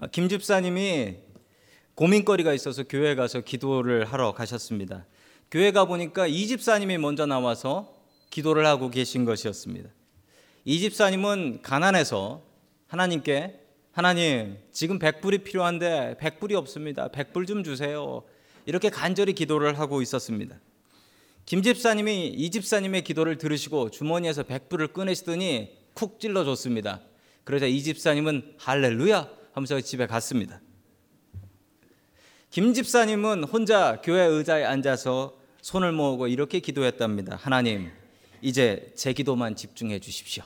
어, 김 집사님이 고민거리가 있어서 교회 가서 기도를 하러 가셨습니다. 교회 가 보니까 이 집사님이 먼저 나와서 기도를 하고 계신 것이었습니다. 이 집사님은 가난해서 하나님께 하나님 지금 백불이 필요한데 백불이 없습니다. 백불 좀 주세요. 이렇게 간절히 기도를 하고 있었습니다. 김 집사님이 이 집사님의 기도를 들으시고 주머니에서 백불을 꺼내시더니 쿡 찔러 줬습니다. 그러자 이 집사님은 할렐루야 하면서 집에 갔습니다. 김 집사님은 혼자 교회 의자에 앉아서 손을 모으고 이렇게 기도했답니다. 하나님, 이제 제 기도만 집중해 주십시오.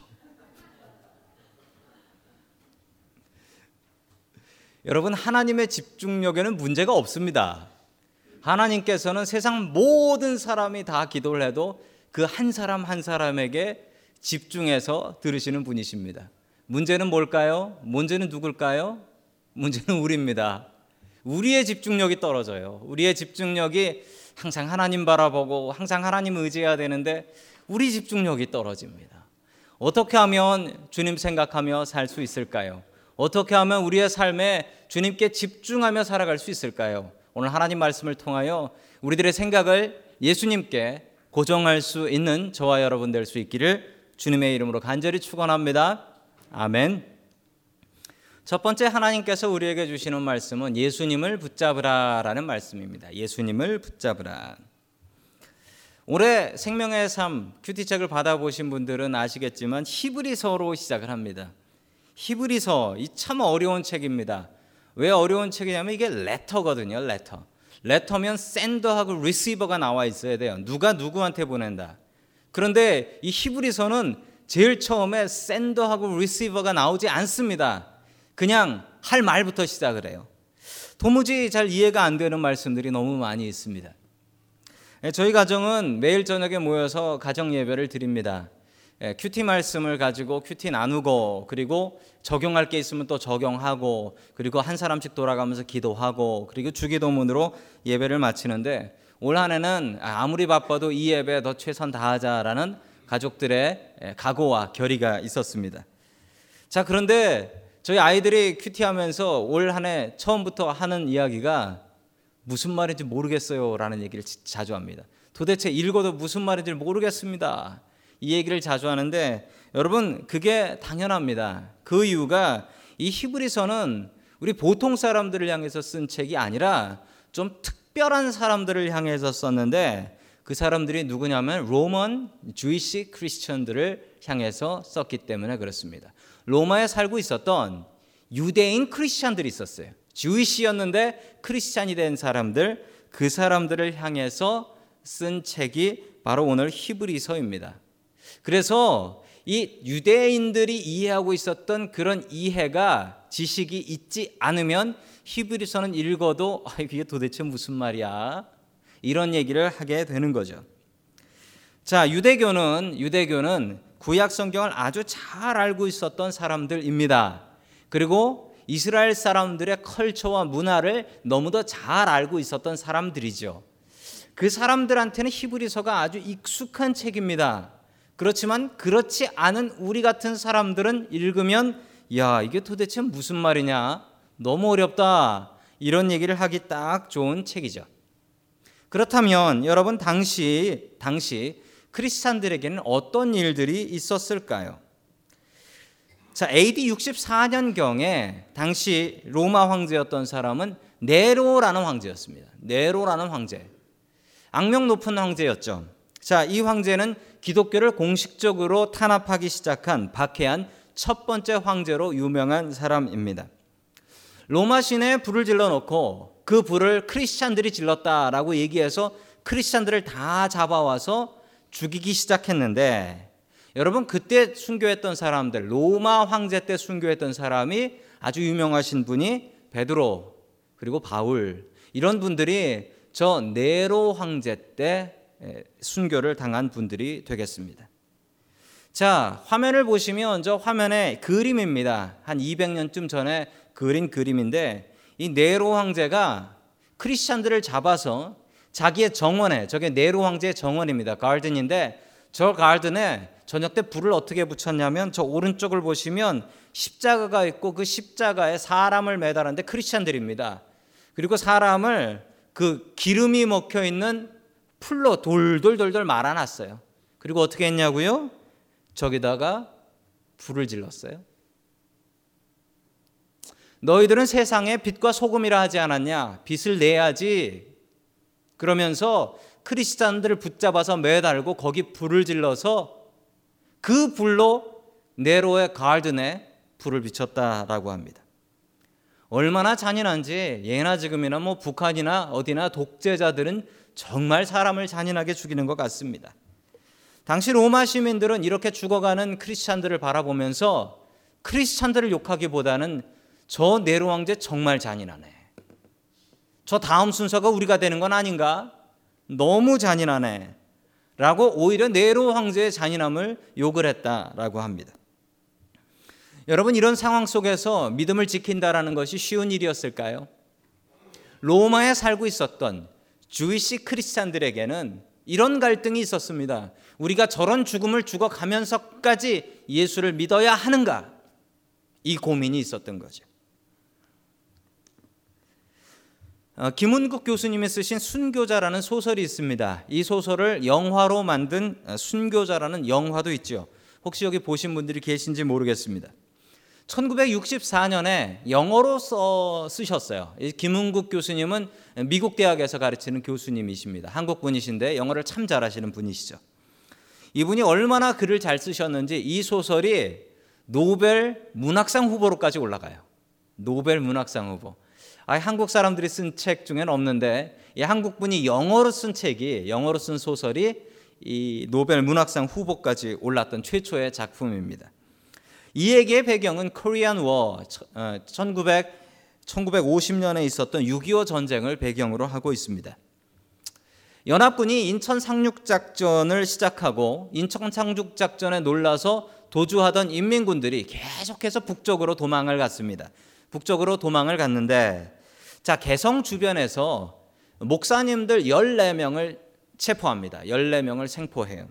여러분, 하나님의 집중력에는 문제가 없습니다. 하나님께서는 세상 모든 사람이 다 기도를 해도 그 한 사람 한 사람에게 집중해서 들으시는 분이십니다. 문제는 뭘까요? 문제는 누굴까요? 문제는 우리입니다. 우리의 집중력이 떨어져요. 우리의 집중력이 항상 하나님 바라보고 항상 하나님 의지해야 되는데 우리 집중력이 떨어집니다. 어떻게 하면 주님 생각하며 살 수 있을까요? 어떻게 하면 우리의 삶에 주님께 집중하며 살아갈 수 있을까요? 오늘 하나님 말씀을 통하여 우리들의 생각을 예수님께 고정할 수 있는 저와 여러분 될 수 있기를 주님의 이름으로 간절히 축원합니다. 아멘. 첫 번째 하나님께서 우리에게 주시는 말씀은 예수님을 붙잡으라라는 말씀입니다. 예수님을 붙잡으라. 올해 생명의 삶 큐티책을 받아보신 분들은 아시겠지만 히브리서로 시작을 합니다. 히브리서 이 참 어려운 책입니다. 왜 어려운 책이냐면 이게 레터거든요. 레터. 레터면 sender하고 receiver가 나와 있어야 돼요. 누가 누구한테 보낸다. 그런데 이 히브리서는 제일 처음에 샌더하고 리시버가 나오지 않습니다. 그냥 할 말부터 시작을 해요. 도무지 잘 이해가 안 되는 말씀들이 너무 많이 있습니다. 저희 가정은 매일 저녁에 모여서 가정 예배를 드립니다. 큐티 말씀을 가지고 큐티 나누고 그리고 적용할 게 있으면 또 적용하고 그리고 한 사람씩 돌아가면서 기도하고 그리고 주기도문으로 예배를 마치는데 올 한해는 아무리 바빠도 이 예배에 더 최선 다하자라는 가족들의 각오와 결의가 있었습니다. 자 그런데 저희 아이들이 큐티하면서 올 한 해 처음부터 하는 이야기가 무슨 말인지 모르겠어요 라는 얘기를 자주 합니다. 도대체 읽어도 무슨 말인지 모르겠습니다. 이 얘기를 자주 하는데 여러분 그게 당연합니다. 그 이유가 이 히브리서는 우리 보통 사람들을 향해서 쓴 책이 아니라 좀 특별한 사람들을 향해서 썼는데 그 사람들이 누구냐면 로먼 주이시 크리스천들을 향해서 썼기 때문에 그렇습니다. 로마에 살고 있었던 유대인 크리스천들이 있었어요. 주이시였는데 크리스찬이 된 사람들 그 사람들을 향해서 쓴 책이 바로 오늘 히브리서입니다. 그래서 이 유대인들이 이해하고 있었던 그런 이해가 지식이 있지 않으면 히브리서는 읽어도 아, 이게 도대체 무슨 말이야? 이런 얘기를 하게 되는 거죠. 자, 유대교는 유대교는 구약 성경을 아주 잘 알고 있었던 사람들입니다. 그리고 이스라엘 사람들의 컬처와 문화를 너무도 잘 알고 있었던 사람들이죠. 그 사람들한테는 히브리서가 아주 익숙한 책입니다. 그렇지만 그렇지 않은 우리 같은 사람들은 읽으면 야, 이게 도대체 무슨 말이냐? 너무 어렵다. 이런 얘기를 하기 딱 좋은 책이죠. 그렇다면 여러분 당시 당시 크리스찬들에게는 어떤 일들이 있었을까요? 자, AD 64년 경에 당시 로마 황제였던 사람은 네로라는 황제였습니다. 네로라는 황제. 악명 높은 황제였죠. 자, 이 황제는 기독교를 공식적으로 탄압하기 시작한 박해한 첫 번째 황제로 유명한 사람입니다. 로마 시내에 불을 질러 놓고 그 불을 크리스찬들이 질렀다라고 얘기해서 크리스찬들을 다 잡아와서 죽이기 시작했는데 여러분 그때 순교했던 사람들 로마 황제 때 순교했던 사람이 아주 유명하신 분이 베드로 그리고 바울 이런 분들이 저 네로 황제 때 순교를 당한 분들이 되겠습니다. 자, 화면을 보시면 저 화면에 그림입니다. 한 200년쯤 전에 그린 그림인데 이 네로 황제가 크리스찬들을 잡아서 자기의 정원에 저게 네로 황제의 정원입니다. 가든인데 저 가든에 저녁 때 불을 어떻게 붙였냐면 저 오른쪽을 보시면 십자가가 있고 그 십자가에 사람을 매달았는데 크리스찬들입니다. 그리고 사람을 그 기름이 먹혀 있는 풀로 돌돌돌돌 말아놨어요. 그리고 어떻게 했냐고요? 저기다가 불을 질렀어요. 너희들은 세상에 빛과 소금이라 하지 않았냐? 빛을 내야지. 그러면서 크리스찬들을 붙잡아서 매달고 거기 불을 질러서 그 불로 네로의 가든에 불을 비췄다라고 합니다. 얼마나 잔인한지 예나 지금이나 뭐 북한이나 어디나 독재자들은 정말 사람을 잔인하게 죽이는 것 같습니다. 당시 로마 시민들은 이렇게 죽어가는 크리스찬들을 바라보면서 크리스찬들을 욕하기보다는 저 네로 왕제 정말 잔인하네. 저 다음 순서가 우리가 되는 건 아닌가? 너무 잔인하네. 라고 오히려 네로 황제의 잔인함을 욕을 했다라고 합니다. 여러분 이런 상황 속에서 믿음을 지킨다라는 것이 쉬운 일이었을까요? 로마에 살고 있었던 주이시 크리스찬들에게는 이런 갈등이 있었습니다. 우리가 저런 죽음을 죽어가면서까지 예수를 믿어야 하는가? 이 고민이 있었던 거죠. 어, 김은국 교수님이 쓰신 순교자라는 소설이 있습니다. 이 소설을 영화로 만든 어, 순교자라는 영화도 있죠. 혹시 여기 보신 분들이 계신지 모르겠습니다. 1964년에 영어로 써 쓰셨어요. 김은국 교수님은 미국 대학에서 가르치는 교수님이십니다. 한국 분이신데 영어를 참 잘하시는 분이시죠. 이분이 얼마나 글을 잘 쓰셨는지 이 소설이 노벨 문학상 후보로까지 올라가요. 노벨 문학상 후보. 아, 한국 사람들이 쓴 책 중에는 없는데 이 한국 분이 영어로 쓴 책이 영어로 쓴 소설이 이 노벨 문학상 후보까지 올랐던 최초의 작품입니다. 이 얘기의 배경은 코리안 워 1900 1950년에 있었던 6.25 전쟁을 배경으로 하고 있습니다. 연합군이 인천 상륙 작전을 시작하고 인천 상륙 작전에 놀라서 도주하던 인민군들이 계속해서 북쪽으로 도망을 갔습니다. 북쪽으로 도망을 갔는데 자, 개성 주변에서 목사님들 14명을 체포합니다. 14명을 생포해요.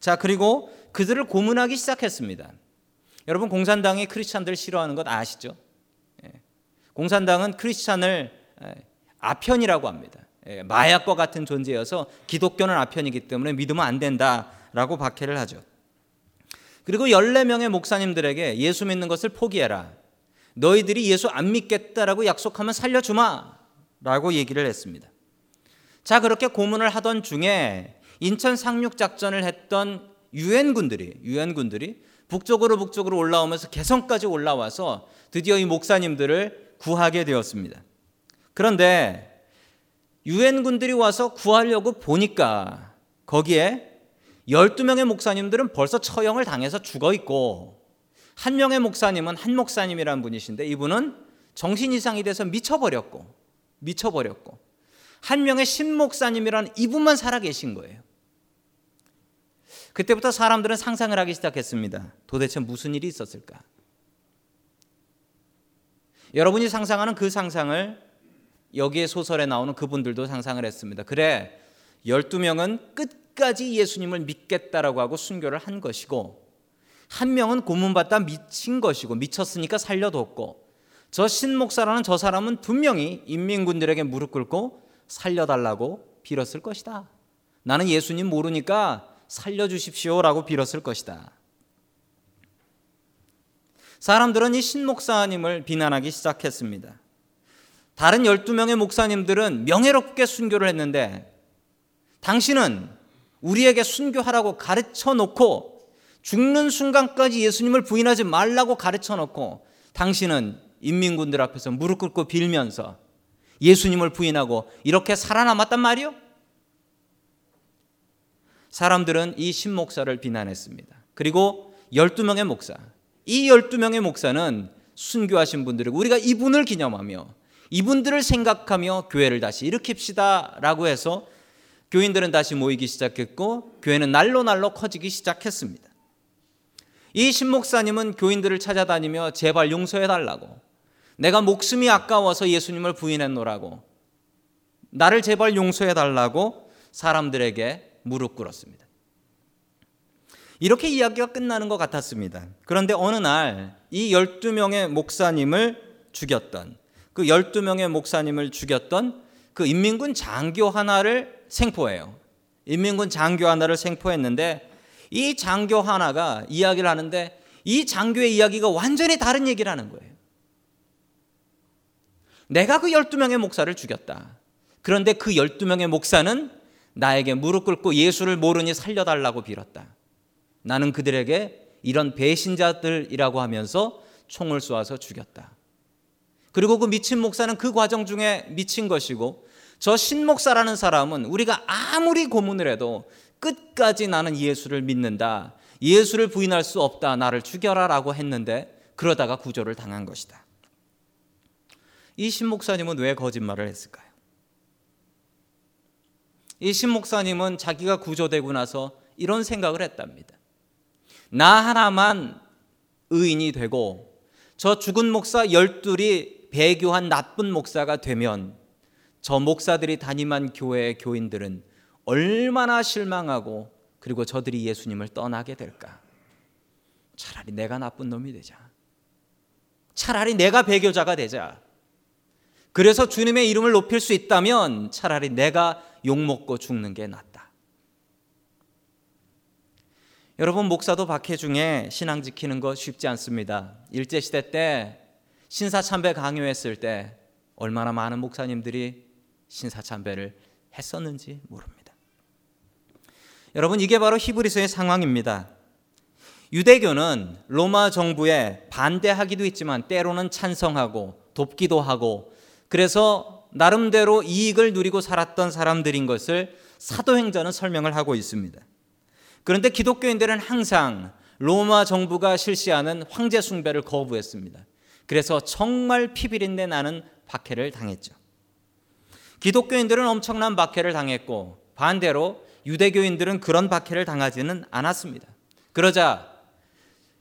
자, 그리고 그들을 고문하기 시작했습니다. 여러분 공산당이 크리스찬들 싫어하는 것 아시죠? 예. 공산당은 크리스찬을 아편이라고 합니다. 예, 마약과 같은 존재여서 기독교는 아편이기 때문에 믿으면 안 된다라고 박해를 하죠. 그리고 14명의 목사님들에게 예수 믿는 것을 포기해라. 너희들이 예수 안 믿겠다라고 약속하면 살려주마. 라고 얘기를 했습니다. 자, 그렇게 고문을 하던 중에 인천 상륙 작전을 했던 유엔 군들이, 유엔 군들이 북쪽으로 북쪽으로 올라오면서 개성까지 올라와서 드디어 이 목사님들을 구하게 되었습니다. 그런데 유엔 군들이 와서 구하려고 보니까 거기에 12명의 목사님들은 벌써 처형을 당해서 죽어 있고 한 명의 목사님은 한 목사님이라는 분이신데 이분은 정신 이상이 돼서 미쳐버렸고 미쳐버렸고 한 명의 신목사님이라는 이분만 살아 계신 거예요. 그때부터 사람들은 상상을 하기 시작했습니다. 도대체 무슨 일이 있었을까? 여러분이 상상하는 그 상상을 여기에 소설에 나오는 그분들도 상상을 했습니다. 그래, 12명은 끝까지 예수님을 믿겠다라고 하고 순교를 한 것이고 한 명은 고문받다 미친 것이고 미쳤으니까 살려뒀고 저 신목사라는 저 사람은 분명히 인민군들에게 무릎 꿇고 살려달라고 빌었을 것이다. 나는 예수님 모르니까 살려주십시오라고 빌었을 것이다. 사람들은 이 신목사님을 비난하기 시작했습니다. 다른 12명의 목사님들은 명예롭게 순교를 했는데 당신은 우리에게 순교하라고 가르쳐 놓고 죽는 순간까지 예수님을 부인하지 말라고 가르쳐 놓고 당신은 인민군들 앞에서 무릎 꿇고 빌면서 예수님을 부인하고 이렇게 살아남았단 말이요? 사람들은 이 신목사를 비난했습니다. 그리고 12명의 목사. 이 12명의 목사는 순교하신 분들을 우리가 이분을 기념하며 이분들을 생각하며 교회를 다시 일으킵시다 라고 해서 교인들은 다시 모이기 시작했고 교회는 날로 날로 커지기 시작했습니다. 이 신목사님은 교인들을 찾아다니며 제발 용서해 달라고 내가 목숨이 아까워서 예수님을 부인했노라고 나를 제발 용서해 달라고 사람들에게 무릎 꿇었습니다. 이렇게 이야기가 끝나는 것 같았습니다. 그런데 어느 날 이 12명의 목사님을 죽였던 그 12명의 목사님을 죽였던 그 인민군 장교 하나를 생포해요. 인민군 장교 하나를 생포했는데 이 장교 하나가 이야기를 하는데 이 장교의 이야기가 완전히 다른 얘기를 하는 거예요. 내가 그 12명의 목사를 죽였다. 그런데 그 12명의 목사는 나에게 무릎 꿇고 예수를 모르니 살려달라고 빌었다. 나는 그들에게 이런 배신자들이라고 하면서 총을 쏘아서 죽였다. 그리고 그 미친 목사는 그 과정 중에 미친 것이고 저 신목사라는 사람은 우리가 아무리 고문을 해도 끝까지 나는 예수를 믿는다. 예수를 부인할 수 없다. 나를 죽여라 라고 했는데 그러다가 구조를 당한 것이다. 이 신목사님은 왜 거짓말을 했을까요? 이 신목사님은 자기가 구조되고 나서 이런 생각을 했답니다. 나 하나만 의인이 되고 저 죽은 목사 열둘이 배교한 나쁜 목사가 되면 저 목사들이 담임한 교회의 교인들은 얼마나 실망하고 그리고 저들이 예수님을 떠나게 될까? 차라리 내가 나쁜 놈이 되자. 차라리 내가 배교자가 되자. 그래서 주님의 이름을 높일 수 있다면 차라리 내가 욕먹고 죽는 게 낫다. 여러분, 목사도 박해 중에 신앙 지키는 거 쉽지 않습니다. 일제시대 때 신사참배 강요했을 때 얼마나 많은 목사님들이 신사참배를 했었는지 모릅니다. 여러분, 이게 바로 히브리서의 상황입니다. 유대교는 로마 정부에 반대하기도 했지만 때로는 찬성하고 돕기도 하고 그래서 나름대로 이익을 누리고 살았던 사람들인 것을 사도행전은 설명을 하고 있습니다. 그런데 기독교인들은 항상 로마 정부가 실시하는 황제 숭배를 거부했습니다. 그래서 정말 피비린내 나는 박해를 당했죠. 기독교인들은 엄청난 박해를 당했고 반대로 유대교인들은 그런 박해를 당하지는 않았습니다. 그러자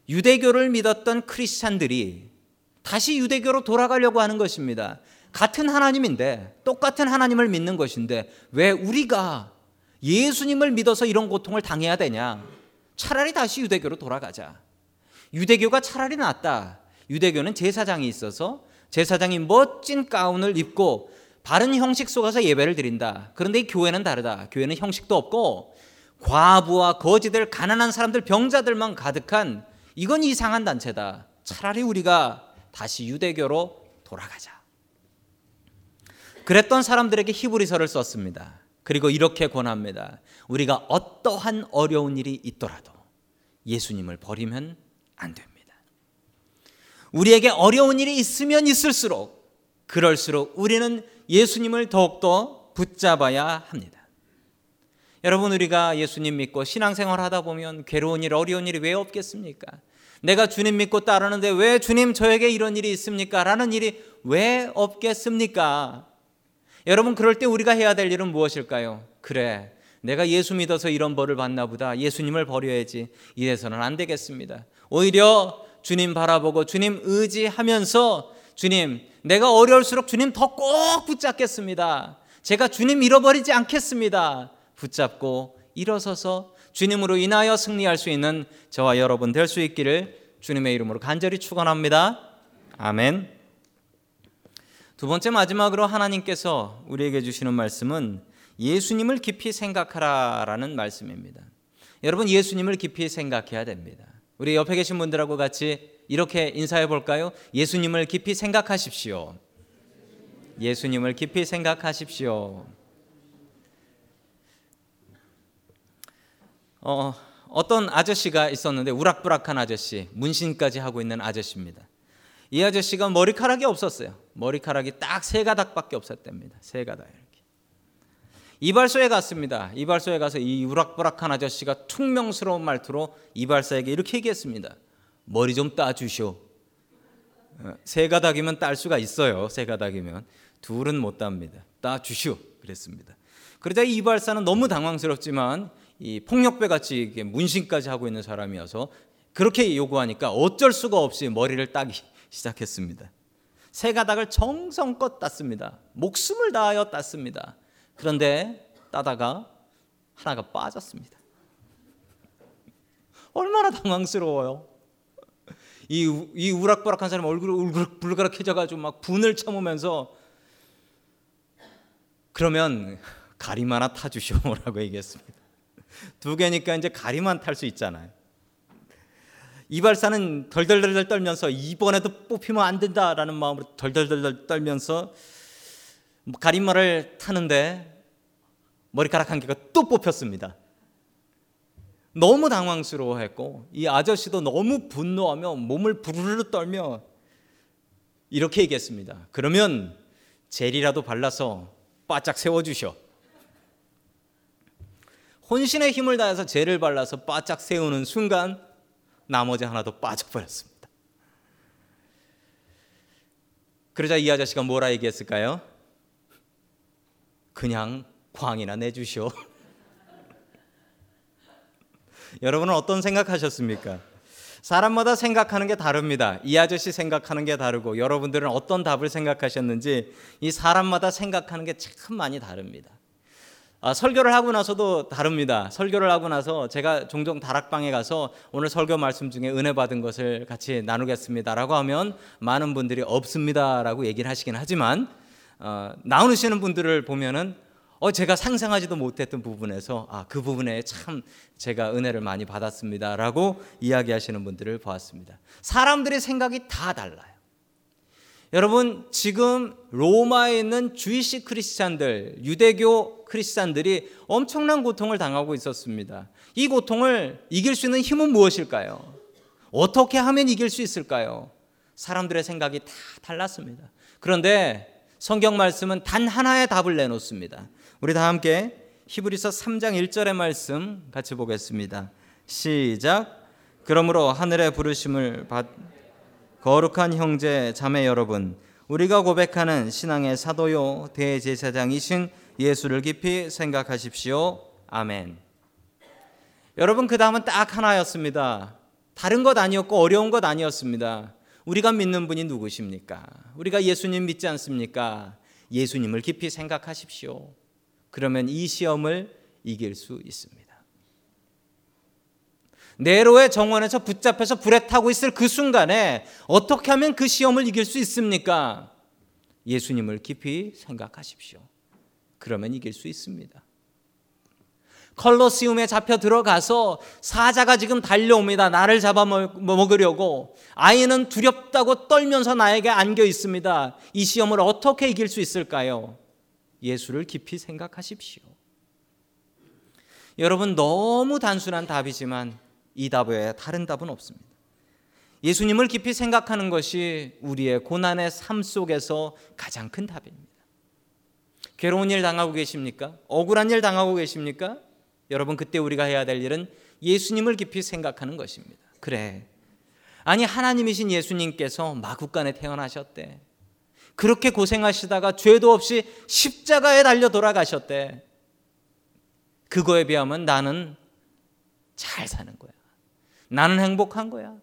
유대교를 믿었던 크리스찬들이 다시 유대교로 돌아가려고 하는 것입니다. 같은 하나님인데 똑같은 하나님을 믿는 것인데 왜 우리가 예수님을 믿어서 이런 고통을 당해야 되냐? 차라리 다시 유대교로 돌아가자. 유대교가 차라리 낫다. 유대교는 제사장이 있어서 제사장이 멋진 가운을 입고 바른 형식 속에서 예배를 드린다. 그런데 이 교회는 다르다. 교회는 형식도 없고 과부와 거지들, 가난한 사람들, 병자들만 가득한 이건 이상한 단체다. 차라리 우리가 다시 유대교로 돌아가자. 그랬던 사람들에게 히브리서를 썼습니다. 그리고 이렇게 권합니다. 우리가 어떠한 어려운 일이 있더라도 예수님을 버리면 안 됩니다. 우리에게 어려운 일이 있으면 있을수록 그럴수록 우리는 예수님을 더욱더 붙잡아야 합니다. 여러분 우리가 예수님 믿고 신앙생활 하다 보면 괴로운 일, 어려운 일이 왜 없겠습니까? 내가 주님 믿고 따르는데 왜 주님 저에게 이런 일이 있습니까? 라는 일이 왜 없겠습니까? 여러분 그럴 때 우리가 해야 될 일은 무엇일까요? 그래. 내가 예수 믿어서 이런 벌을 받나 보다. 예수님을 버려야지. 이래서는 안 되겠습니다. 오히려 주님 바라보고 주님 의지하면서 주님, 내가 어려울수록 주님 더 꼭 붙잡겠습니다. 제가 주님 잃어버리지 않겠습니다. 붙잡고 일어서서 주님으로 인하여 승리할 수 있는 저와 여러분 될 수 있기를 주님의 이름으로 간절히 축원합니다. 아멘. 두 번째 마지막으로 하나님께서 우리에게 주시는 말씀은 예수님을 깊이 생각하라라는 말씀입니다. 여러분 예수님을 깊이 생각해야 됩니다. 우리 옆에 계신 분들하고 같이 이렇게 인사해 볼까요? 예수님을 깊이 생각하십시오. 예수님을 깊이 생각하십시오. 어, 어떤 아저씨가 있었는데 우락부락한 아저씨, 문신까지 하고 있는 아저씨입니다. 이 아저씨가 머리카락이 없었어요. 머리카락이 딱 세 가닥밖에 없었답니다. 세 가닥 이렇게. 이발소에 갔습니다. 이발소에 가서 이 우락부락한 아저씨가 퉁명스러운 말투로 이발사에게 이렇게 얘기했습니다. 머리 좀 따주시오. 어, 세 가닥이면 딸 수가 있어요. 세 가닥이면 둘은 못 땁니다. 따주시오. 그랬습니다. 그러자 이발사는 너무 당황스럽지만 이 폭력배 같이 문신까지 하고 있는 사람이어서 그렇게 요구하니까 어쩔 수가 없이 머리를 따기 시작했습니다. 세 가닥을 정성껏 땄습니다. 목숨을 다하여 땄습니다. 그런데 따다가 하나가 빠졌습니다. 얼마나 당황스러워요. 이, 이 우락부락한 사람 얼굴이 울그락 불그락해져가지고 막 분을 참으면서 그러면 가림 하나 타주시오라고 얘기했습니다. 두 개니까 이제 가리만 탈 수 있잖아요. 이발사는 덜덜덜 떨면서 이번에도 뽑히면 안 된다라는 마음으로 덜덜덜 떨면서 가림말을 타는데 머리카락 한 개가 또 뽑혔습니다. 너무 당황스러워했고 이 아저씨도 너무 분노하며 몸을 부르르 떨며 이렇게 얘기했습니다. 그러면 젤이라도 발라서 바짝 세워주셔. 혼신의 힘을 다해서 젤을 발라서 바짝 세우는 순간 나머지 하나도 빠져버렸습니다. 그러자 이 아저씨가 뭐라 얘기했을까요? 그냥 광이나 내주시오. 여러분은 어떤 생각하셨습니까? 사람마다 생각하는 게 다릅니다. 이 아저씨 생각하는 게 다르고 여러분들은 어떤 답을 생각하셨는지 이 사람마다 생각하는 게 참 많이 다릅니다. 아, 설교를 하고 나서도 다릅니다. 설교를 하고 나서 제가 종종 다락방에 가서 오늘 설교 말씀 중에 은혜 받은 것을 같이 나누겠습니다라고 하면 많은 분들이 없습니다라고 얘기를 하시긴 하지만 어, 나오시는 분들을 보면은 어, 제가 상상하지도 못했던 부분에서 아, 그 부분에 참 제가 은혜를 많이 받았습니다라고 이야기하시는 분들을 보았습니다. 사람들의 생각이 다 달라요. 여러분, 지금 로마에 있는 주이시 크리스찬들, 유대교 크리스찬들이 엄청난 고통을 당하고 있었습니다. 이 고통을 이길 수 있는 힘은 무엇일까요? 어떻게 하면 이길 수 있을까요? 사람들의 생각이 다 달랐습니다. 그런데 성경 말씀은 단 하나의 답을 내놓습니다. 우리 다 함께 히브리서 3장 1절의 말씀 같이 보겠습니다. 시작. 그러므로 하늘의 부르심을 받 거룩한 형제 자매 여러분, 우리가 고백하는 신앙의 사도요 대제사장이신 예수를 깊이 생각하십시오. 아멘. 여러분 그 다음은 딱 하나였습니다. 다른 것 아니었고 어려운 것 아니었습니다. 우리가 믿는 분이 누구십니까? 우리가 예수님 믿지 않습니까? 예수님을 깊이 생각하십시오. 그러면 이 시험을 이길 수 있습니다. 네로의 정원에서 붙잡혀서 불에 타고 있을 그 순간에 어떻게 하면 그 시험을 이길 수 있습니까? 예수님을 깊이 생각하십시오. 그러면 이길 수 있습니다. 컬로시움에 잡혀 들어가서 사자가 지금 달려옵니다. 나를 잡아먹으려고. 아이는 두렵다고 떨면서 나에게 안겨 있습니다. 이 시험을 어떻게 이길 수 있을까요? 예수를 깊이 생각하십시오. 여러분 너무 단순한 답이지만 이 답 외에 다른 답은 없습니다. 예수님을 깊이 생각하는 것이 우리의 고난의 삶 속에서 가장 큰 답입니다. 괴로운 일 당하고 계십니까? 억울한 일 당하고 계십니까? 여러분 그때 우리가 해야 될 일은 예수님을 깊이 생각하는 것입니다. 그래. 아니 하나님이신 예수님께서 마국간에 태어나셨대. 그렇게 고생하시다가 죄도 없이 십자가에 달려 돌아가셨대. 그거에 비하면 나는 잘 사는 거야. 나는 행복한 거야.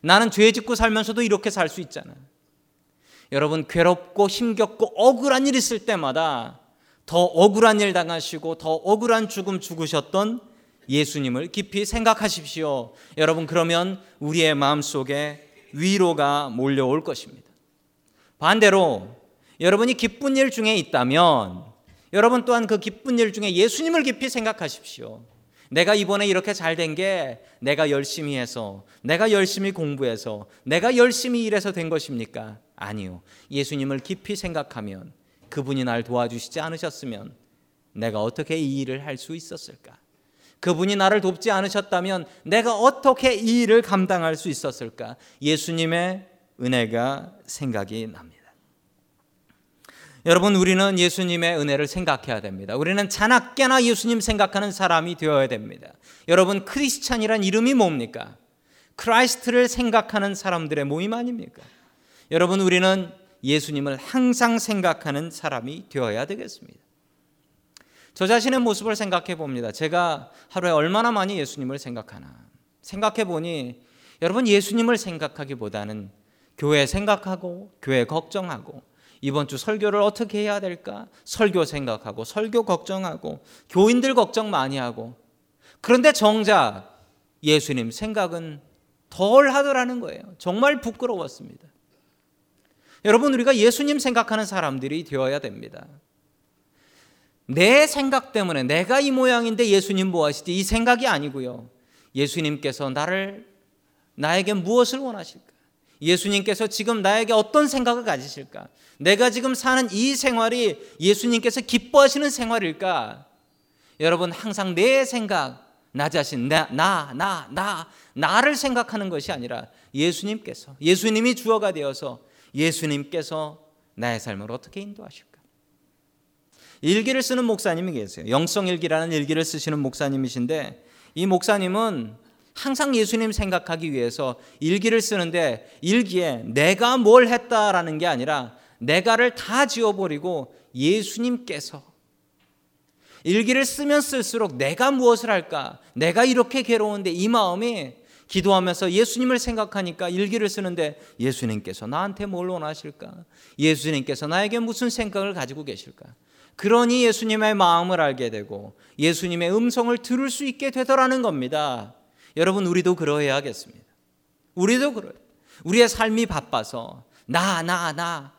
나는 죄 짓고 살면서도 이렇게 살 수 있잖아. 여러분 괴롭고 힘겹고 억울한 일 있을 때마다 더 억울한 일 당하시고 더 억울한 죽음 죽으셨던 예수님을 깊이 생각하십시오. 여러분 그러면 우리의 마음 속에 위로가 몰려올 것입니다. 반대로 여러분이 기쁜 일 중에 있다면 여러분 또한 그 기쁜 일 중에 예수님을 깊이 생각하십시오. 내가 이번에 이렇게 잘 된 게 내가 열심히 해서, 내가 열심히 공부해서, 내가 열심히 일해서 된 것입니까? 아니요. 예수님을 깊이 생각하면 그분이 날 도와주시지 않으셨으면 내가 어떻게 이 일을 할 수 있었을까? 그분이 나를 돕지 않으셨다면 내가 어떻게 이 일을 감당할 수 있었을까? 예수님의 은혜가 생각이 납니다. 여러분, 우리는 예수님의 은혜를 생각해야 됩니다. 우리는 자나깨나 예수님 생각하는 사람이 되어야 됩니다. 여러분, 크리스찬이란 이름이 뭡니까? Christ를 생각하는 사람들의 모임 아닙니까? 여러분, 우리는 예수님을 항상 생각하는 사람이 되어야 되겠습니다. 저 자신의 모습을 생각해 봅니다. 제가 하루에 얼마나 많이 예수님을 생각하나. 생각해 보니 여러분 예수님을 생각하기보다는 교회 생각하고 교회 걱정하고 이번 주 설교를 어떻게 해야 될까? 설교 생각하고 설교 걱정하고 교인들 걱정 많이 하고 그런데 정작 예수님 생각은 덜 하더라는 거예요. 정말 부끄러웠습니다. 여러분, 우리가 예수님 생각하는 사람들이 되어야 됩니다. 내 생각 때문에 내가 이 모양인데 예수님 뭐 하시지? 이 생각이 아니고요. 예수님께서 나를, 나에게 무엇을 원하실까? 예수님께서 지금 나에게 어떤 생각을 가지실까? 내가 지금 사는 이 생활이 예수님께서 기뻐하시는 생활일까? 여러분, 항상 내 생각, 나 자신, 나, 나, 나, 나, 나를 생각하는 것이 아니라 예수님께서, 예수님이 주어가 되어서 예수님께서 나의 삶을 어떻게 인도하실까? 일기를 쓰는 목사님이 계세요. 영성일기라는 일기를 쓰시는 목사님이신데 이 목사님은 항상 예수님 생각하기 위해서 일기를 쓰는데 일기에 내가 뭘 했다라는 게 아니라 내가를 다 지워버리고 예수님께서 일기를 쓰면 쓸수록 내가 무엇을 할까? 내가 이렇게 괴로운데 이 마음이 기도하면서 예수님을 생각하니까 일기를 쓰는데 예수님께서 나한테 뭘 원하실까? 예수님께서 나에게 무슨 생각을 가지고 계실까? 그러니 예수님의 마음을 알게 되고 예수님의 음성을 들을 수 있게 되더라는 겁니다. 여러분 우리도 그러해야겠습니다. 우리도 그래요. 우리의 삶이 바빠서 나 나 나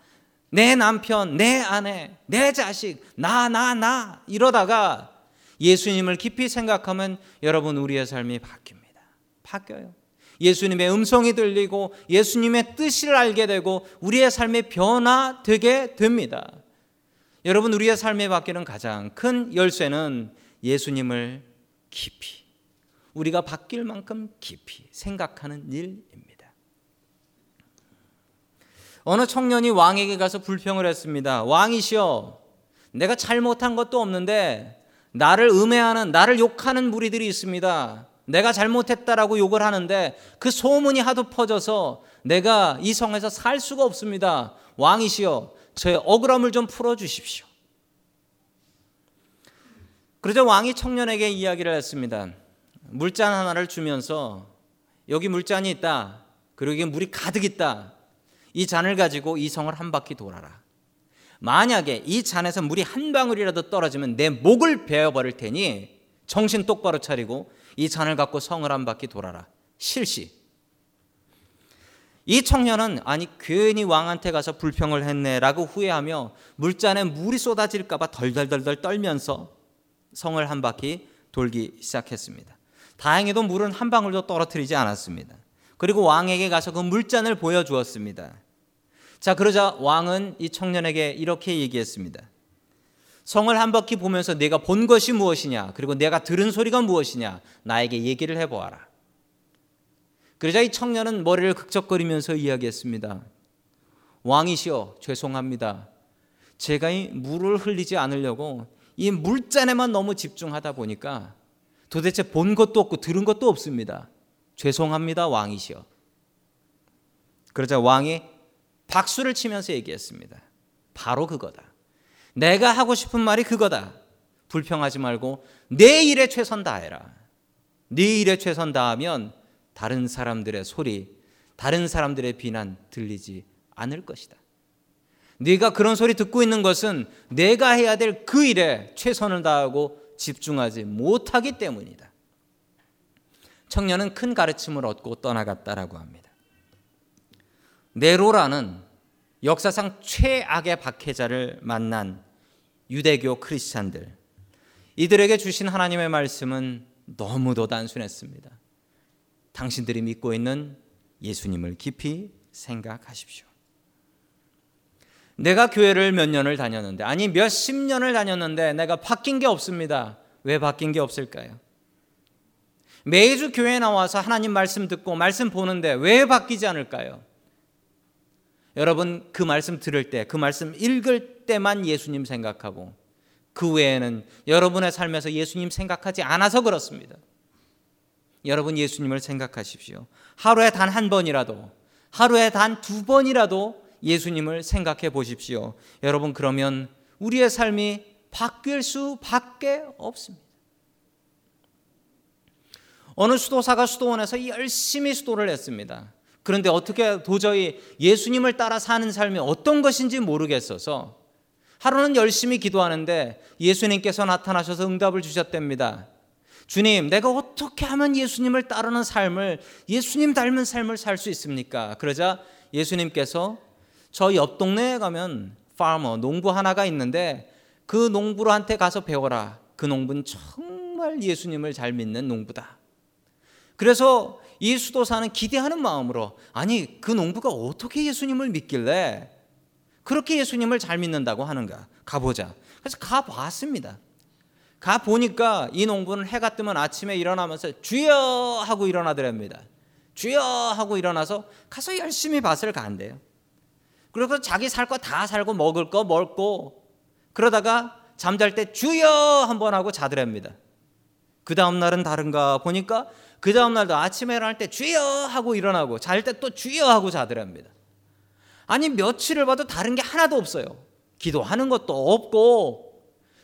내 남편, 내 아내, 내 자식, 나 나 나 이러다가 예수님을 깊이 생각하면 여러분 우리의 삶이 바뀝니다. 바뀌어요. 예수님의 음성이 들리고 예수님의 뜻을 알게 되고 우리의 삶이 변화되게 됩니다. 여러분 우리의 삶에 바뀌는 가장 큰 열쇠는 예수님을 깊이 우리가 바뀔 만큼 깊이 생각하는 일입니다. 어느 청년이 왕에게 가서 불평을 했습니다. 왕이시여, 내가 잘못한 것도 없는데 나를 음해하는 나를 욕하는 무리들이 있습니다. 내가 잘못했다라고 욕을 하는데 그 소문이 하도 퍼져서 내가 이 성에서 살 수가 없습니다. 왕이시여, 저의 억울함을 좀 풀어 주십시오. 그러자 왕이 청년에게 이야기를 했습니다. 물잔 하나를 주면서 여기 물잔이 있다. 그리고 이게 물이 가득 있다. 이 잔을 가지고 이 성을 한 바퀴 돌아라. 만약에 이 잔에서 물이 한 방울이라도 떨어지면 내 목을 베어버릴 테니 정신 똑바로 차리고 이 잔을 갖고 성을 한 바퀴 돌아라. 실시. 이 청년은 아니 괜히 왕한테 가서 불평을 했네라고 후회하며 물잔에 물이 쏟아질까봐 덜덜덜덜 떨면서 성을 한 바퀴 돌기 시작했습니다. 다행히도 물은 한 방울도 떨어뜨리지 않았습니다. 그리고 왕에게 가서 그 물잔을 보여주었습니다. 자, 그러자 왕은 이 청년에게 이렇게 얘기했습니다. 성을 한 바퀴 보면서 내가 본 것이 무엇이냐, 그리고 내가 들은 소리가 무엇이냐, 나에게 얘기를 해보아라. 그러자 이 청년은 머리를 극적거리면서 이야기했습니다. 왕이시여, 죄송합니다. 제가 이 물을 흘리지 않으려고 이 물잔에만 너무 집중하다 보니까 도대체 본 것도 없고 들은 것도 없습니다. 죄송합니다, 왕이시여. 그러자 왕이 박수를 치면서 얘기했습니다. 바로 그거다. 내가 하고 싶은 말이 그거다. 불평하지 말고 내 일에 최선 다해라. 네 일에 최선 다하면 다른 사람들의 소리, 다른 사람들의 비난 들리지 않을 것이다. 네가 그런 소리 듣고 있는 것은 내가 해야 될 그 일에 최선을 다하고 집중하지 못하기 때문이다. 청년은 큰 가르침을 얻고 떠나갔다라고 합니다. 네로라는 역사상 최악의 박해자를 만난 유대교 크리스찬들 이들에게 주신 하나님의 말씀은 너무도 단순했습니다. 당신들이 믿고 있는 예수님을 깊이 생각하십시오. 내가 교회를 몇 년을 다녔는데, 아니, 몇 십 년을 다녔는데 내가 바뀐 게 없습니다. 왜 바뀐 게 없을까요? 매주 교회 나와서 하나님 말씀 듣고 말씀 보는데 왜 바뀌지 않을까요? 여러분, 그 말씀 들을 때, 그 말씀 읽을 때만 예수님 생각하고 그 외에는 여러분의 삶에서 예수님 생각하지 않아서 그렇습니다. 여러분 예수님을 생각하십시오. 하루에 단 한 번이라도, 하루에 단 두 번이라도 예수님을 생각해 보십시오. 여러분 그러면 우리의 삶이 바뀔 수밖에 없습니다. 어느 수도사가 수도원에서 열심히 수도를 했습니다. 그런데 어떻게 도저히 예수님을 따라 사는 삶이 어떤 것인지 모르겠어서 하루는 열심히 기도하는데 예수님께서 나타나셔서 응답을 주셨답니다. 주님, 내가 어떻게 하면 예수님을 따르는 삶을, 예수님 닮은 삶을 살 수 있습니까? 그러자 예수님께서 저옆 동네에 가면 파머, 농부 하나가 있는데 그 농부한테 가서 배워라. 그 농부는 정말 예수님을 잘 믿는 농부다. 그래서 이 수도사는 기대하는 마음으로 아니 그 농부가 어떻게 예수님을 믿길래 그렇게 예수님을 잘 믿는다고 하는가 가보자. 그래서 가봤습니다. 가 보니까 이 농부는 해가 뜨면 아침에 일어나면서 주여 하고 일어나더랍니다. 주여 하고 일어나서 가서 열심히 밭을 간대요. 그래서 자기 살 거 다 살고 먹을 거 먹고 그러다가 잠잘 때 주여 한번 하고 자더랍니다. 그 다음 날은 다른가 보니까 그 다음 날도 아침에 일어날 때 주여 하고 일어나고 잘 때 또 주여 하고 자더랍니다. 아니 며칠을 봐도 다른 게 하나도 없어요. 기도하는 것도 없고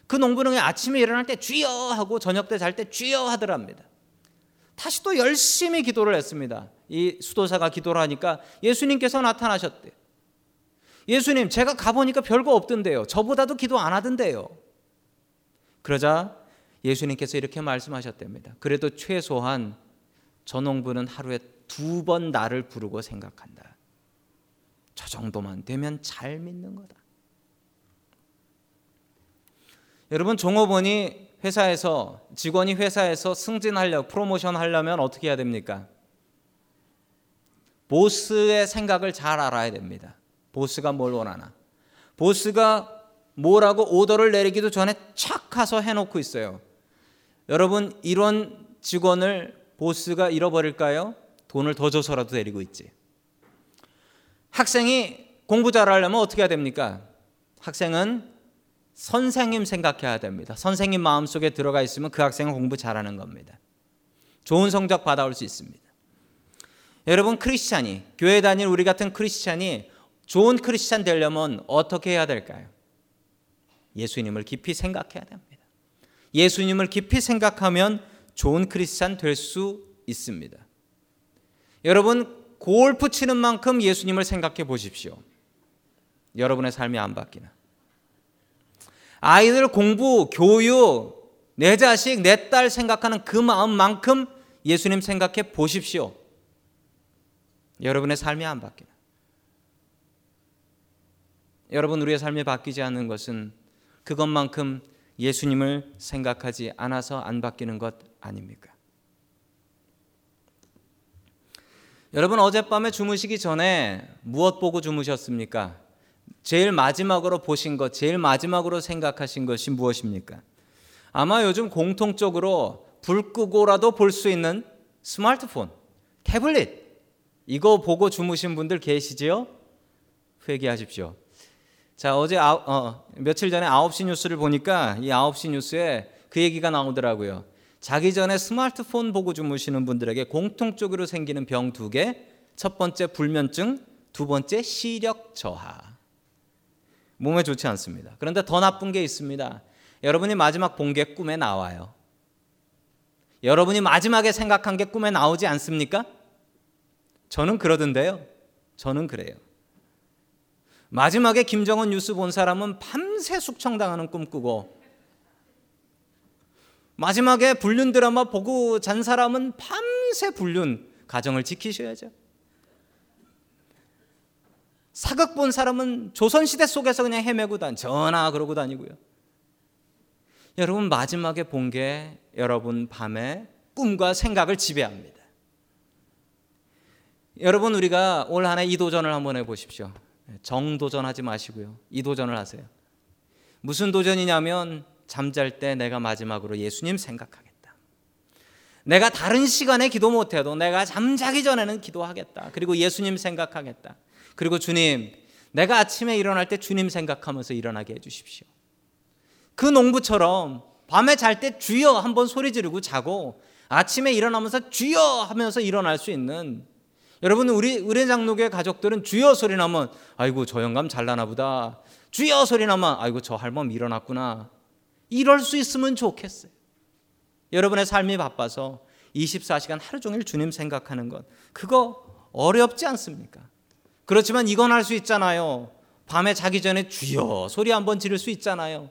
그 농부는 아침에 일어날 때 주여 하고 저녁 때 잘 때 주여 하더랍니다. 다시 또 열심히 기도를 했습니다. 이 수도사가 기도를 하니까 예수님께서 나타나셨대. 예수님, 제가 가보니까 별거 없던데요. 저보다도 기도 안 하던데요. 그러자 예수님께서 이렇게 말씀하셨답니다. 그래도 최소한 저 농부는 하루에 두 번 나를 부르고 생각한다. 저 정도만 되면 잘 믿는 거다. 여러분 종업원이 회사에서 직원이 회사에서 승진하려 프로모션 하려면 어떻게 해야 됩니까? 보스의 생각을 잘 알아야 됩니다. 보스가 뭘 원하나. 보스가 뭐라고 오더를 내리기도 전에 착 가서 해놓고 있어요. 여러분 이런 직원을 보스가 잃어버릴까요? 돈을 더 줘서라도 데리고 있지. 학생이 공부 잘하려면 어떻게 해야 됩니까? 학생은 선생님 생각해야 됩니다. 선생님 마음속에 들어가 있으면 그 학생은 공부 잘하는 겁니다. 좋은 성적 받아올 수 있습니다. 여러분 크리스찬이 교회 다닐 우리 같은 크리스찬이 좋은 크리스찬 되려면 어떻게 해야 될까요? 예수님을 깊이 생각해야 됩니다. 예수님을 깊이 생각하면 좋은 크리스찬 될 수 있습니다. 여러분 골프 치는 만큼 예수님을 생각해 보십시오. 여러분의 삶이 안 바뀌나? 아이들 공부, 교육, 내 자식, 내 딸 생각하는 그 마음만큼 예수님 생각해 보십시오. 여러분의 삶이 안 바뀌나. 여러분, 우리의 삶이 바뀌지 않는 것은 그것만큼 예수님을 생각하지 않아서 안 바뀌는 것 아닙니까? 여러분, 어젯밤에 주무시기 전에 무엇 보고 주무셨습니까? 제일 마지막으로 보신 것, 제일 마지막으로 생각하신 것이 무엇입니까? 아마 요즘 공통적으로 불 끄고라도 볼 수 있는 스마트폰, 태블릿 이거 보고 주무신 분들 계시지요? 회개하십시오. 자, 어제 아, 어, 며칠 전에 9시 뉴스를 보니까 이 9시 뉴스에 그 얘기가 나오더라고요. 자기 전에 스마트폰 보고 주무시는 분들에게 공통적으로 생기는 병 두 개. 첫 번째 불면증, 두 번째 시력 저하. 몸에 좋지 않습니다. 그런데 더 나쁜 게 있습니다. 여러분이 마지막 본 게 꿈에 나와요. 여러분이 마지막에 생각한 게 꿈에 나오지 않습니까? 저는 그러던데요. 저는 그래요. 마지막에 김정은 뉴스 본 사람은 밤새 숙청당하는 꿈 꾸고 마지막에 불륜 드라마 보고 잔 사람은 밤새 불륜 가정을 지키셔야죠. 사극 본 사람은 조선 시대 속에서 그냥 헤매고 다 전하 그러고 다니고요. 여러분 마지막에 본 게 여러분 밤에 꿈과 생각을 지배합니다. 여러분 우리가 올 한해 이 도전을 한번 해 보십시오. 정도전하지 마시고요. 이 도전을 하세요. 무슨 도전이냐면 잠잘 때 내가 마지막으로 예수님 생각하겠다. 내가 다른 시간에 기도 못해도 내가 잠자기 전에는 기도하겠다. 그리고 예수님 생각하겠다. 그리고 주님, 내가 아침에 일어날 때 주님 생각하면서 일어나게 해주십시오. 그 농부처럼 밤에 잘 때 주여 한번 소리 지르고 자고 아침에 일어나면서 주여 하면서 일어날 수 있는 여러분 우리 의뢰 장로교 가족들은 주여 소리 나면 아이고 저 영감 잘나나 보다 주여 소리 나면 아이고 저 할멈 일어났구나 이럴 수 있으면 좋겠어요. 여러분의 삶이 바빠서 24시간 하루 종일 주님 생각하는 것 그거 어렵지 않습니까? 그렇지만 이건 할 수 있잖아요. 밤에 자기 전에 주여 소리 한번 지를 수 있잖아요.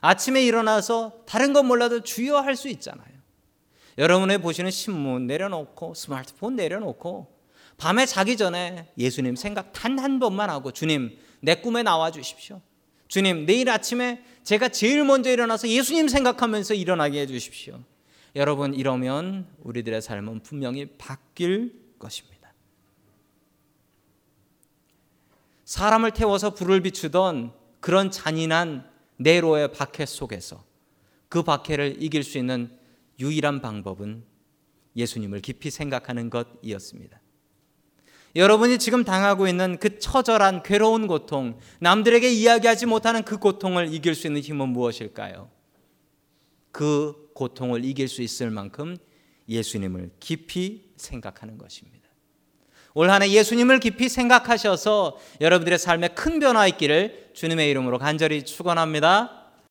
아침에 일어나서 다른 건 몰라도 주여 할 수 있잖아요. 여러분의 보시는 신문 내려놓고 스마트폰 내려놓고 밤에 자기 전에 예수님 생각 단 한 번만 하고 주님 내 꿈에 나와 주십시오. 주님 내일 아침에 제가 제일 먼저 일어나서 예수님 생각하면서 일어나게 해 주십시오. 여러분 이러면 우리들의 삶은 분명히 바뀔 것입니다. 사람을 태워서 불을 비추던 그런 잔인한 네로의 박해 속에서 그 박해를 이길 수 있는 유일한 방법은 예수님을 깊이 생각하는 것이었습니다. 여러분이 지금 당하고 있는 그 처절한 괴로운 고통, 남들에게 이야기하지 못하는 그 고통을 이길 수 있는 힘은 무엇일까요? 그 고통을 이길 수 있을 만큼 예수님을 깊이 생각하는 것입니다. 올 한해 예수님을 깊이 생각하셔서 여러분들의 삶에 큰 변화 있기를 주님의 이름으로 간절히 축원합니다.